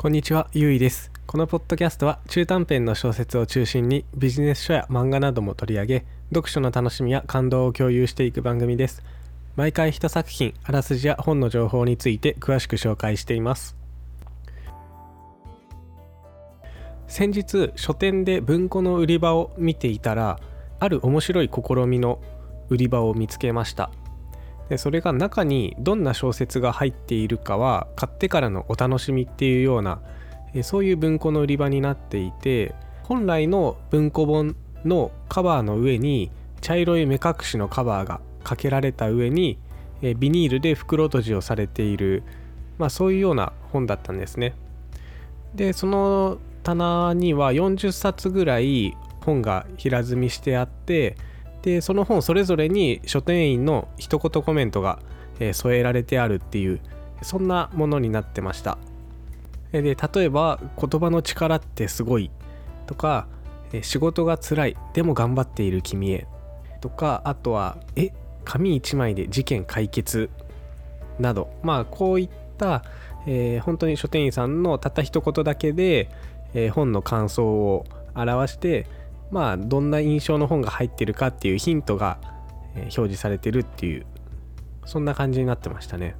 こんにちは、ゆいです。このポッドキャストは中短編の小説を中心にビジネス書や漫画なども取り上げ、読書の楽しみや感動を共有していく番組です。毎回一作品、あらすじや本の情報について詳しく紹介しています。先日、書店で文庫の売り場を見ていたら、ある面白い試みの売り場を見つけました。でそれが中にどんな小説が入っているかは買ってからのお楽しみっていうようなそういう文庫の売り場になっていて本来の文庫本のカバーの上に茶色い目隠しのカバーがかけられた上にビニールで袋閉じをされている、まあ、そういうような本だったんですね。でその棚には40冊ぐらい本が平積みしてあってでその本それぞれに書店員の一言コメントが、えー添えられてあるっていうそんなものになってました。で例えば「言葉の力ってすごい」とか「仕事が辛いでも頑張っている君へ」とかあとは「え紙一枚で事件解決」など。まあこういった、えー本当に書店員さんのたった一言だけで、えー本の感想を表してまあどんな印象の本が入ってるかっていうヒントが、表示されてるっていうそんな感じになってましたね。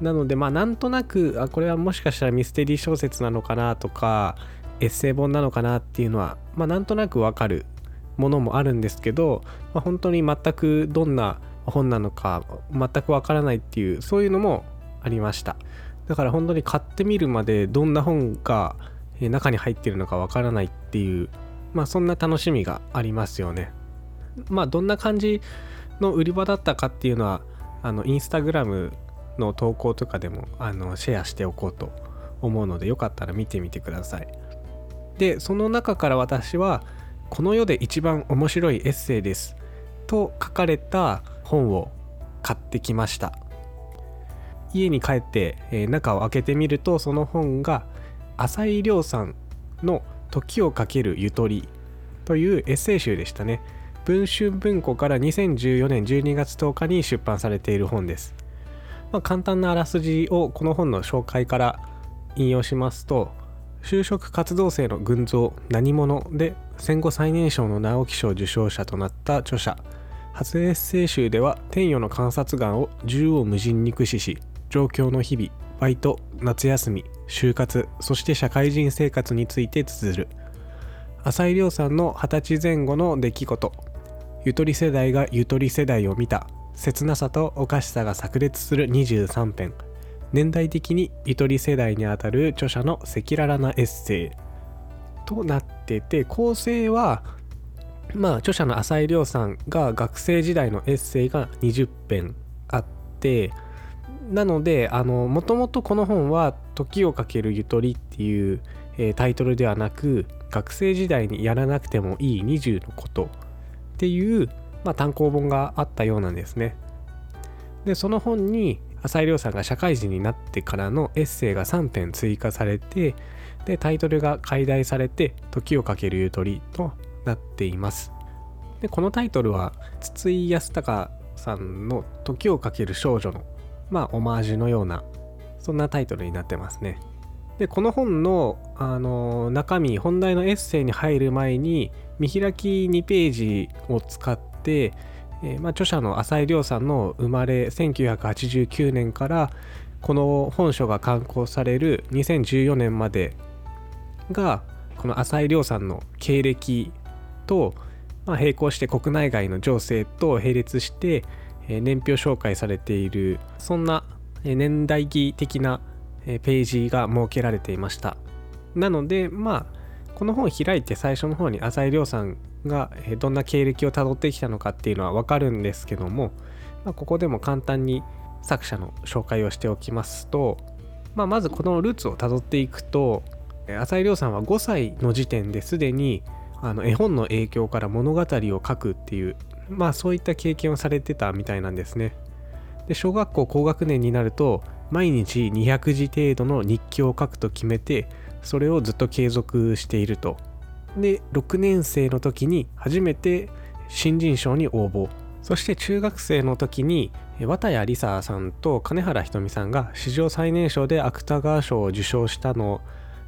なのでまあなんとなくあこれはもしかしたらミステリー小説なのかなとかエッセイ本なのかなっていうのはまあなんとなくわかるものもあるんですけど、まあ、本当に全くどんな本なのか全くわからないっていうそういうのもありました。だから本当に買ってみるまでどんな本が中に入ってるのかわからないっていうまあそんな楽しみがありますよね。まあどんな感じの売り場だったかっていうのはあのインスタグラムの投稿とかでもあのシェアしておこうと思うのでよかったら見てみてください。でその中から私はこの世で一番面白いエッセイですと書かれた本を買ってきました。家に帰って、えー中を開けてみるとその本が浅井亮さんの「時をかけるゆとり」というエッセイ集でしたね。文春文庫から2014年12月10日に出版されている本です、まあ、簡単なあらすじをこの本の紹介から引用しますと就職活動生の群像何者で戦後最年少の直木賞受賞者となった著者初エッセイ集では天与の観察眼を縦横無尽に駆使し状況の日々バイト夏休み就活そして社会人生活について綴る。浅井亮さんの二十歳前後の出来事。ゆとり世代がゆとり世代を見た。切なさとおかしさが炸裂する23編。年代的にゆとり世代にあたる著者の赤裸々なエッセイ。となってて構成はまあ著者の浅井亮さんが学生時代のエッセイが20編あってなのでもともとこの本は「時をかけるゆとり」っていう、えータイトルではなく学生時代にやらなくてもいい20のことっていう、まあ、単行本があったようなんですね。でその本に浅井亮さんが社会人になってからのエッセイが3編追加されてでタイトルが改題されて「時をかけるゆとり」となっています。でこのタイトルは筒井康隆さんの「時をかける少女の」まあオマージュのようなそんなタイトルになってますね。でこの本の、あの中身本題のエッセイに入る前に見開き2ページを使って、えーまあ、著者の浅井亮さんの生まれ1989年からこの本書が刊行される2014年までがこの浅井亮さんの経歴と、まあ、並行して国内外の情勢と並列して、えー年表紹介されているそんな年代記的なページが設けられていました。なのでまあこの本を開いて最初の方に浅井亮さんがどんな経歴をたどってきたのかっていうのはわかるんですけども、まあ、ここでも簡単に作者の紹介をしておきますと、まあ、まずこのルーツをたどっていくと浅井亮さんは5歳の時点ですでにあの絵本の影響から物語を書くっていうまあそういった経験をされてたみたいなんですね。で小学校高学年になると毎日200字程度の日記を書くと決めてそれをずっと継続していると。で6年生の時に初めて新人賞に応募。そして中学生の時に綿谷りささんと金原ひとみさんが史上最年少で芥川賞を受賞したの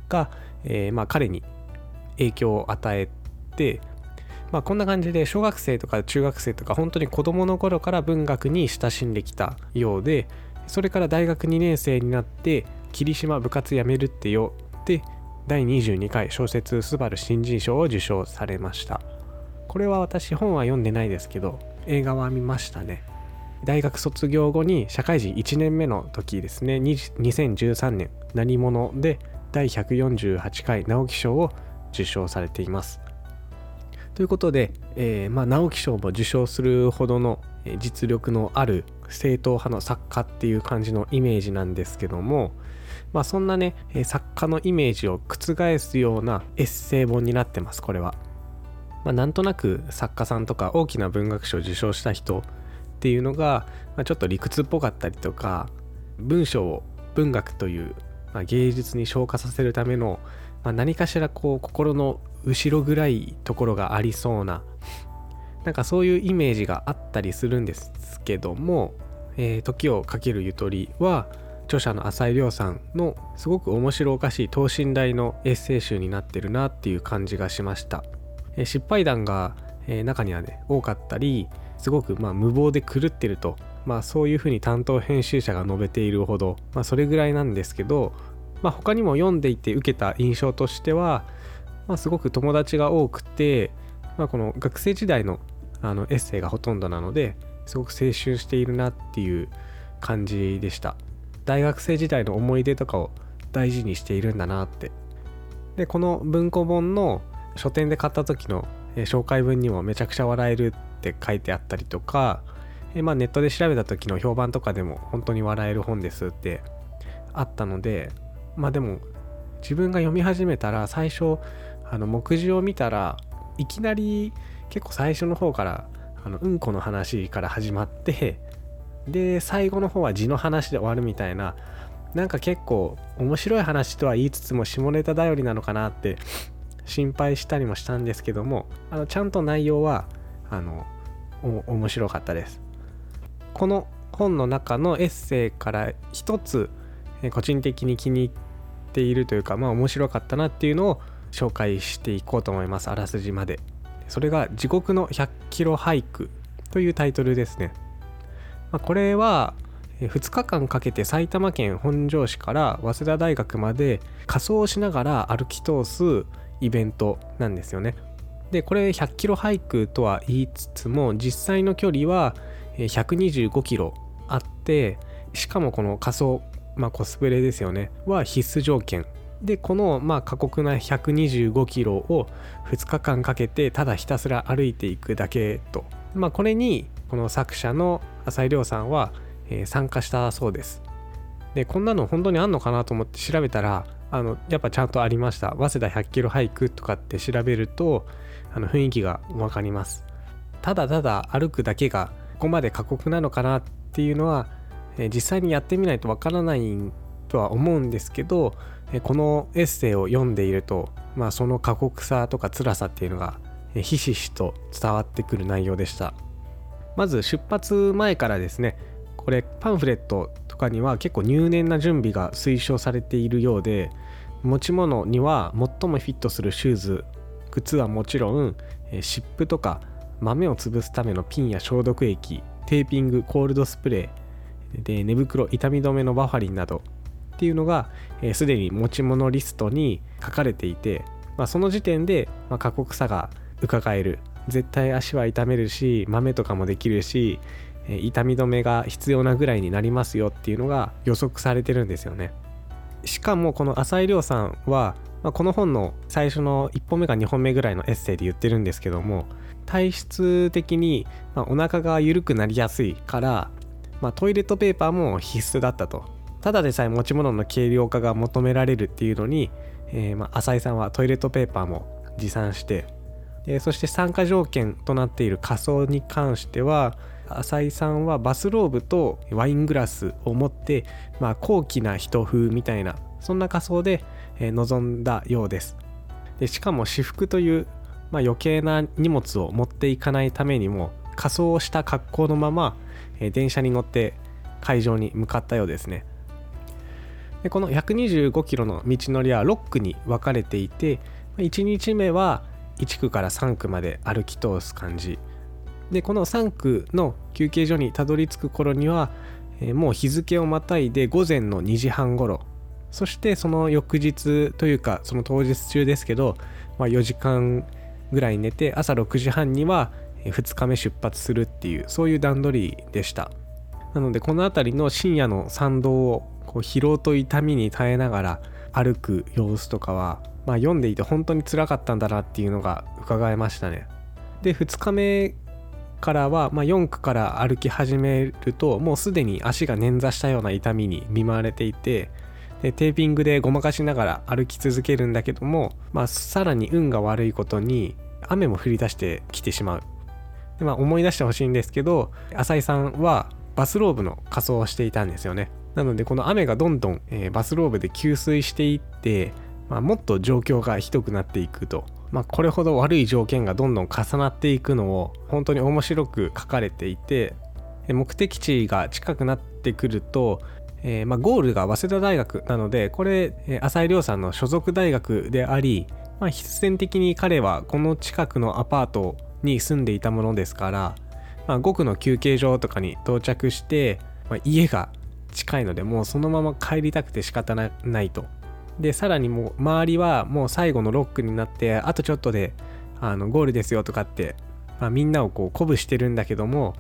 が、えー、まあ彼に影響を与えて、まあ、こんな感じで小学生とか中学生とか本当に子供の頃から文学に親しんできたようでそれから大学2年生になって霧島部活やめるってよで第22回小説スバル新人賞を受賞されました。これは私本は読んでないですけど映画は見ましたね。大学卒業後に社会人1年目の時ですね。2013年何者で第148回直木賞を受賞されています。ということで、えー、まあ、直木賞も受賞するほどの実力のある正統派の作家っていう感じのイメージなんですけども、まあ、そんなね作家のイメージを覆すようなエッセイ本になってますこれは。まあ、なんとなく作家さんとか大きな文学賞を受賞した人っていうのが、ま、ちょっと理屈っぽかったりとか文章を文学という、ま、芸術に昇華させるための、ま、何かしらこう心の後ろぐらいところがありそうななんかそういうイメージがあったりするんですけども「えー、時をかけるゆとり」は著者の浅井亮さんのすごく面白おかしい等身大のエッセイ集になってるなっていう感じがしました。え失敗談が、え中にはね多かったりすごくまあ無謀で狂ってると、まあ、そういうふうに担当編集者が述べているほど、まあ、それぐらいなんですけど、まあ、他にも読んでいて受けた印象としては、まあ、すごく友達が多くて、まあ、この学生時代のあのエッセイがほとんどなのですごく青春しているなっていう感じでした。大学生時代の思い出とかを大事にしているんだなって。でこの文庫本の書店で買った時の、紹介文にもめちゃくちゃ笑えるって書いてあったりとか、えまあ、ネットで調べた時の評判とかでも本当に笑える本ですってあったのでまあでも自分が読み始めたら最初あの目次を見たらいきなり結構最初の方からあのうんこの話から始まってで最後の方は字の話で終わるみたいななんか結構面白い話とは言いつつも下ネタ頼りなのかなって心配したりもしたんですけどもあのちゃんと内容はあの面白かったです。この本の中のエッセイから一つ個人的に気に入っているというかまあ面白かったなっていうのを紹介していこうと思います。あらすじまで。それが「地獄の100キロ俳句」というタイトルですね、まあ、これは2日間かけて埼玉県本庄市から早稲田大学まで仮装しながら歩き通すイベントなんですよね。でこれ100キロ俳句とは言いつつも実際の距離は125キロあってしかもこの仮装、まあ、コスプレですよね。は必須条件でこのまあ過酷な125キロを2日間かけてただひたすら歩いていくだけと、まあ、これにこの作者の浅井亮さんは、え参加したそうです。でこんなの本当にあんのかなと思って調べたらあのやっぱちゃんとありました。早稲田100キロ俳句とかって調べるとあの雰囲気が分かります。ただただ歩くだけがここまで過酷なのかなっていうのは、え実際にやってみないとわからないとは思うんですけど、このエッセイを読んでいると、まあ、その過酷さとか辛さっていうのが、ひしひしと伝わってくる内容でした。まず出発前からですねこれパンフレットとかには結構入念な準備が推奨されているようで持ち物には最もフィットするシューズ靴はもちろん湿布とか豆を潰すためのピンや消毒液テーピングコールドスプレーで寝袋痛み止めのバファリンなどっていうのがすで、に持ち物リストに書かれていて、まあ、その時点で、まあ、過酷さが伺える。絶対足は痛めるし豆とかもできるし痛み止めが必要なぐらいになりますよっていうのが予測されてるんですよね。しかもこの浅井亮さんは、まあ、この本の最初の1本目か2本目ぐらいのエッセイで言ってるんですけども体質的に、まあ、お腹が緩くなりやすいから、まあ、トイレットペーパーも必須だったと。ただでさえ持ち物の軽量化が求められるっていうのに、えー、まあ浅井さんはトイレットペーパーも持参してでそして参加条件となっている仮装に関しては浅井さんはバスローブとワイングラスを持って、まあ、高貴な人風みたいなそんな仮装で、臨んだようです。でしかも私服という、まあ、余計な荷物を持っていかないためにも仮装をした格好のまま、電車に乗って会場に向かったようですね。でこの125キロの道のりは6区に分かれていて1日目は1区から3区まで歩き通す感じ。でこの3区の休憩所にたどり着く頃には、もう日付をまたいで午前の2時半頃。そしてその翌日というかその当日中ですけど、まあ、4時間ぐらい寝て朝6時半には2日目出発するっていうそういう段取りでした。なのでこの辺りの深夜の参道をこう疲労と痛みに耐えながら歩く様子とかは、まあ、読んでいて本当につらかったんだなっていうのが伺えましたね。で2日目からは、まあ、4区から歩き始めるともうすでに足が捻挫したような痛みに見舞われていてでテーピングでごまかしながら歩き続けるんだけども、まあ、さらに運が悪いことに雨も降り出してきてしまう。で、まあ、思い出してほしいんですけど浅井さんはバスローブの仮装をしていたんですよね。なのでこの雨がどんどん、えー、バスローブで給水していって、まあ、もっと状況がひどくなっていくと。まあ、これほど悪い条件がどんどん重なっていくのを本当に面白く書かれていて目的地が近くなってくると、えー、まあ、ゴールが早稲田大学なのでこれ浅井亮さんの所属大学であり、まあ、必然的に彼はこの近くのアパートに住んでいたものですから、まあ、5区の休憩所とかに到着して、まあ、家が近いのでもうそのまま帰りたくて仕方ないと。でさらにもう周りはもう最後のロックになってあとちょっとであのゴールですよとかって、まあ、みんなをこう鼓舞してるんだけども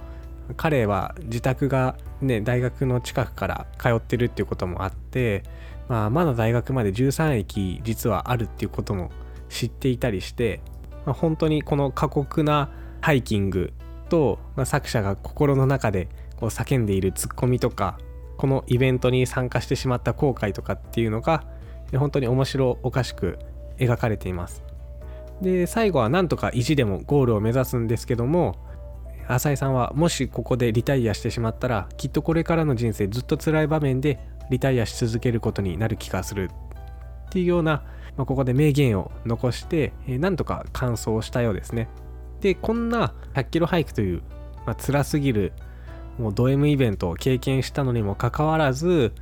彼は自宅がね大学の近くから通ってるっていうこともあって、まあ、まだ大学まで13駅実はあるっていうことも知っていたりして、まあ、本当にこの過酷なハイキングと、まあ、作者が心の中でこう叫んでいるツッコミとかこのイベントに参加してしまった後悔とかっていうのが本当に面白おかしく描かれています。で最後はなんとか意地でもゴールを目指すんですけども浅井さんはもしここでリタイアしてしまったらきっとこれからの人生ずっと辛い場面でリタイアし続けることになる気がするっていうような、まあ、ここで名言を残して、えー、なんとか完走したようですね。でこんな100キロハイクという、まあ、辛すぎるもうド M イベントを経験したのにもかかわらず、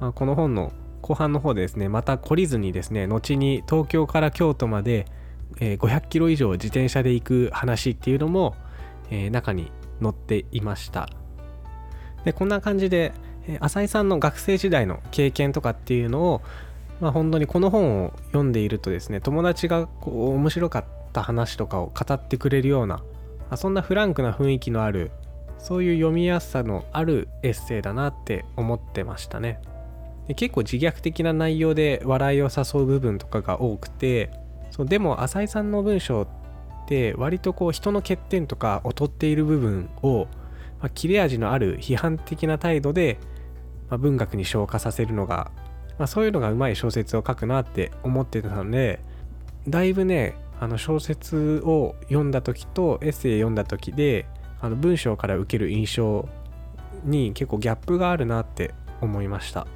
まあ、この本の後半の方でですねまた懲りずにですね後に東京から京都まで、500キロ以上自転車で行く話っていうのも、え、中に載っていました。でこんな感じで、浅井さんの学生時代の経験とかっていうのをまあ本当にこの本を読んでいるとですね友達がこう面白かった話とかを語ってくれるようなそんなフランクな雰囲気のあるそういう読みやすさのあるエッセイだなって思ってましたね。で結構自虐的な内容で笑いを誘う部分とかが多くてそうでも浅井さんの文章って割とこう人の欠点とか劣っている部分を、まあ、切れ味のある批判的な態度で、まあ、文学に昇華させるのが、まあ、そういうのがうまい小説を書くなって思ってたのでだいぶねあの小説を読んだ時とエッセイ読んだ時であの文章から受ける印象に結構ギャップがあるなって思いました。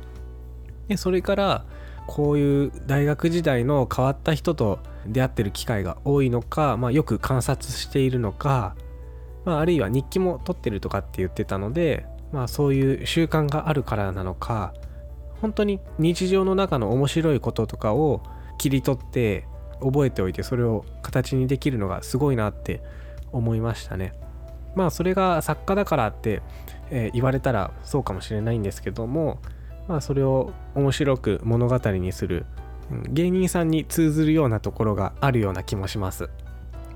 でそれからこういう大学時代の変わった人と出会ってる機会が多いのか、まあ、よく観察しているのか、まあ、あるいは日記も取ってるとかって言ってたので、まあ、そういう習慣があるからなのか本当に日常の中の面白いこととかを切り取って覚えておいてそれを形にできるのがすごいなって思いましたね。まあそれが作家だからって、えー、言われたらそうかもしれないんですけどもまあ、それを面白く物語にする芸人さんに通ずるようなところがあるような気もします。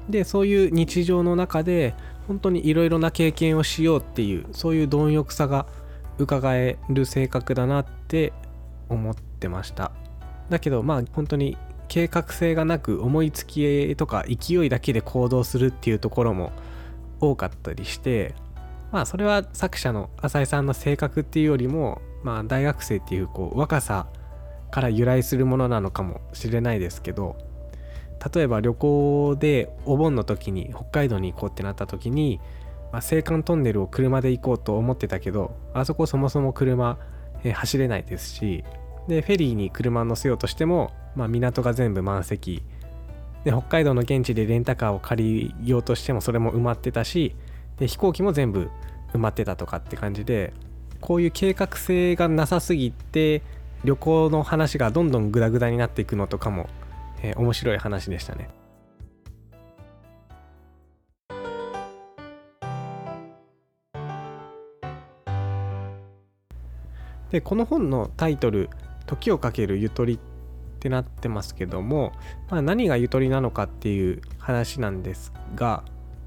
でそういう日常の中で本当にいろいろな経験をしようっていうそういう貪欲さが伺える性格だなって思ってましただけどまあ本当に計画性がなく思いつきとか勢いだけで行動するっていうところも多かったりしてまあそれは作者の浅井さんの性格っていうよりもまあ、大学生っていうこう若さから由来するものなのかもしれないですけど例えば旅行でお盆の時に北海道に行こうってなった時に、まあ、青函トンネルを車で行こうと思ってたけどあそこそもそも車、え走れないですしでフェリーに車乗せようとしても、まあ、港が全部満席。で北海道の現地でレンタカーを借りようとしてもそれも埋まってたしで飛行機も全部埋まってたとかって感じでこういう計画性がなさすぎて旅行の話がどんどんグダグダになっていくのとかも、えー、面白い話でしたね。でこの本のタイトル「時をかけるゆとり」っってなってますけども、まあ、何がゆとりなのかっていう話なんですが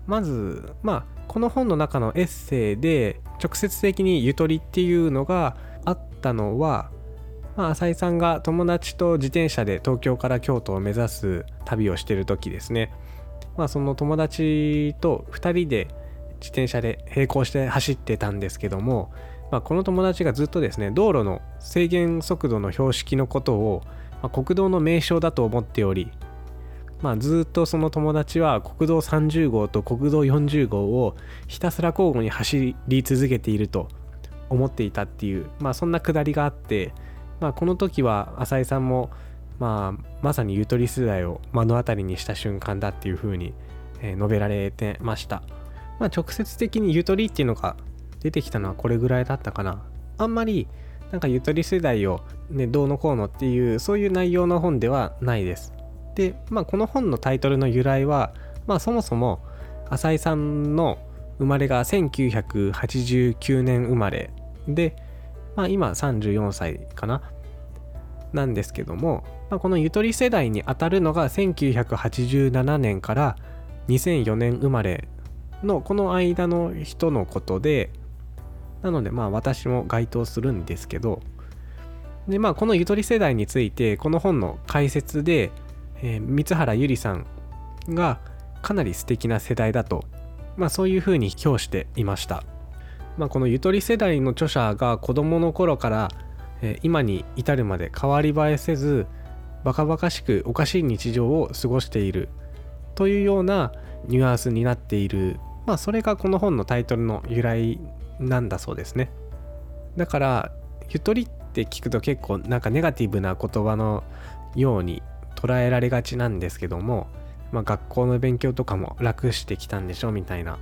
まずまあこの本の中のエッセイで直接的にゆとりっていうのがあったのは、まあ、浅井さんが友達と自転車で東京から京都を目指す旅をしてる時ですね。まあ、その友達と2人で自転車で並行して走ってたんですけどもまあ、この友達がずっとですね道路の制限速度の標識のことを、まあ、国道の名称だと思っており、まあ、ずっとその友達は国道30号と国道40号をひたすら交互に走り続けていると思っていたっていう、まあ、そんなくだりがあって、まあ、この時は浅井さんも、まあ、まさにゆとり世代を目の当たりにした瞬間だっていうふうに、述べられてました。まあ、直接的にゆとりっていうのが出てきたのはこれぐらいだったかなあんまりなんかゆとり世代を、ね、どうのこうのっていうそういう内容の本ではないです。でまあこの本のタイトルの由来はまあそもそも浅井さんの生まれが1989年生まれで、まあ、今34歳かな。なんですけども、まあ、このゆとり世代にあたるのが1987年から2004年生まれのこの間の人のことでなのでまあ私も該当するんですけどでまあこのゆとり世代についてこの本の解説で、えー、三原ゆりさんがかなり素敵な世代だとまあそういうふうに評していました。まあ、このゆとり世代の著者が子供の頃から、えー、今に至るまで変わり映えせずバカバカしくおかしい日常を過ごしているというようなニュアンスになっているまあそれがこの本のタイトルの由来なんだそうですね。だからゆとりって聞くと結構なんかネガティブな言葉のように捉えられがちなんですけども、まあ、学校の勉強とかも楽してきたんでしょみたいな。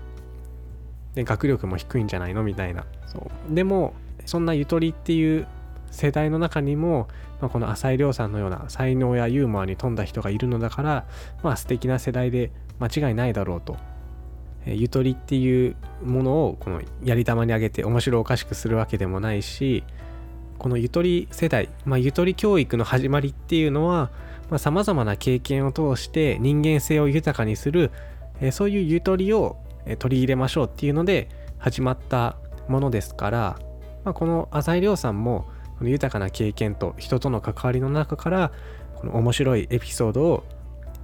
で学力も低いんじゃないのみたいな。そう。でもそんなゆとりっていう世代の中にも、まあ、この浅井亮さんのような才能やユーモアに富んだ人がいるのだからまあ素敵な世代で間違いないだろうと。ゆとりっていうものをこのやり玉にあげて面白おかしくするわけでもないしこのゆとり世代、まあ、ゆとり教育の始まりっていうのはさまざ、まな経験を通して人間性を豊かにする、えそういうゆとりを取り入れましょうっていうので始まったものですから、まあ、この浅井亮さんもこの豊かな経験と人との関わりの中からこの面白いエピソードを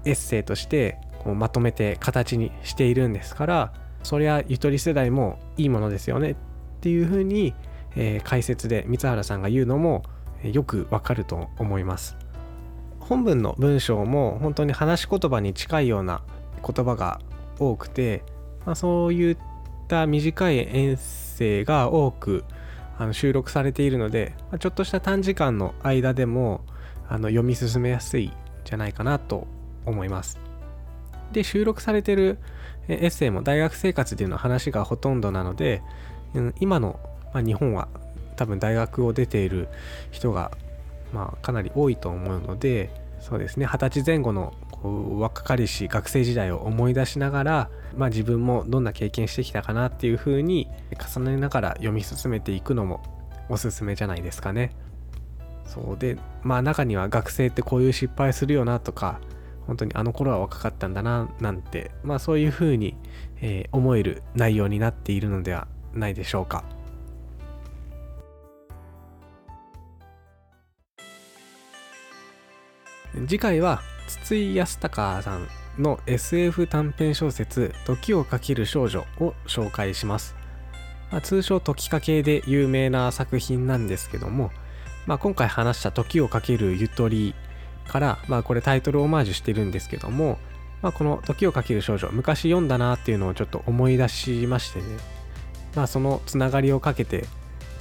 エッセイとしてこうまとめて形にしているんですからそりゃゆとり世代もいいものですよねっていうふうに、えー、解説で三原さんが言うのもよくわかると思います本文の文章も本当に話し言葉に近いような言葉が多くて、まあ、そういった短いエッセイが多くあの収録されているので、まあ、ちょっとした短時間の間でもあの読み進めやすいんじゃないかなと思います。で収録されてるエッセイも大学生活での話がほとんどなので、今の、日本は多分大学を出ている人が、まあ、かなり多いと思うのでそうですね二十歳前後のこう若かりし学生時代を思い出しながら、まあ、自分もどんな経験してきたかなっていうふうに重ねながら読み進めていくのもおすすめじゃないですかね。そうでまあ中には学生ってこういう失敗するよなとか本当にあの頃は若かったんだななんてまあそういうふうに、えー、思える内容になっているのではないでしょうか。次回は筒井康隆さんの SF 短編小説「時をかける少女」を紹介します。まあ、通称「時かけ」で有名な作品なんですけども、まあ、今回話した「時をかけるゆとり」から、まあこれタイトルオマージュしてるんですけども、まあこの時をかける少女、昔読んだなっていうのをちょっと思い出しましてね、まあそのつながりをかけて、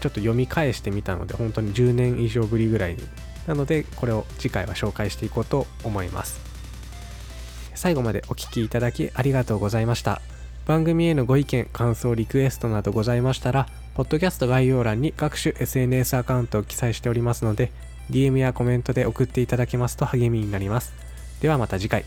ちょっと読み返してみたので、本当に10年以上ぶりぐらいに。なので、これを次回は紹介していこうと思います。最後までお聴きいただきありがとうございました。番組へのご意見感想リクエストなどございましたらポッドキャスト概要欄に各種 SNS アカウントを記載しておりますので DM やコメントで送っていただけますと励みになります。ではまた次回。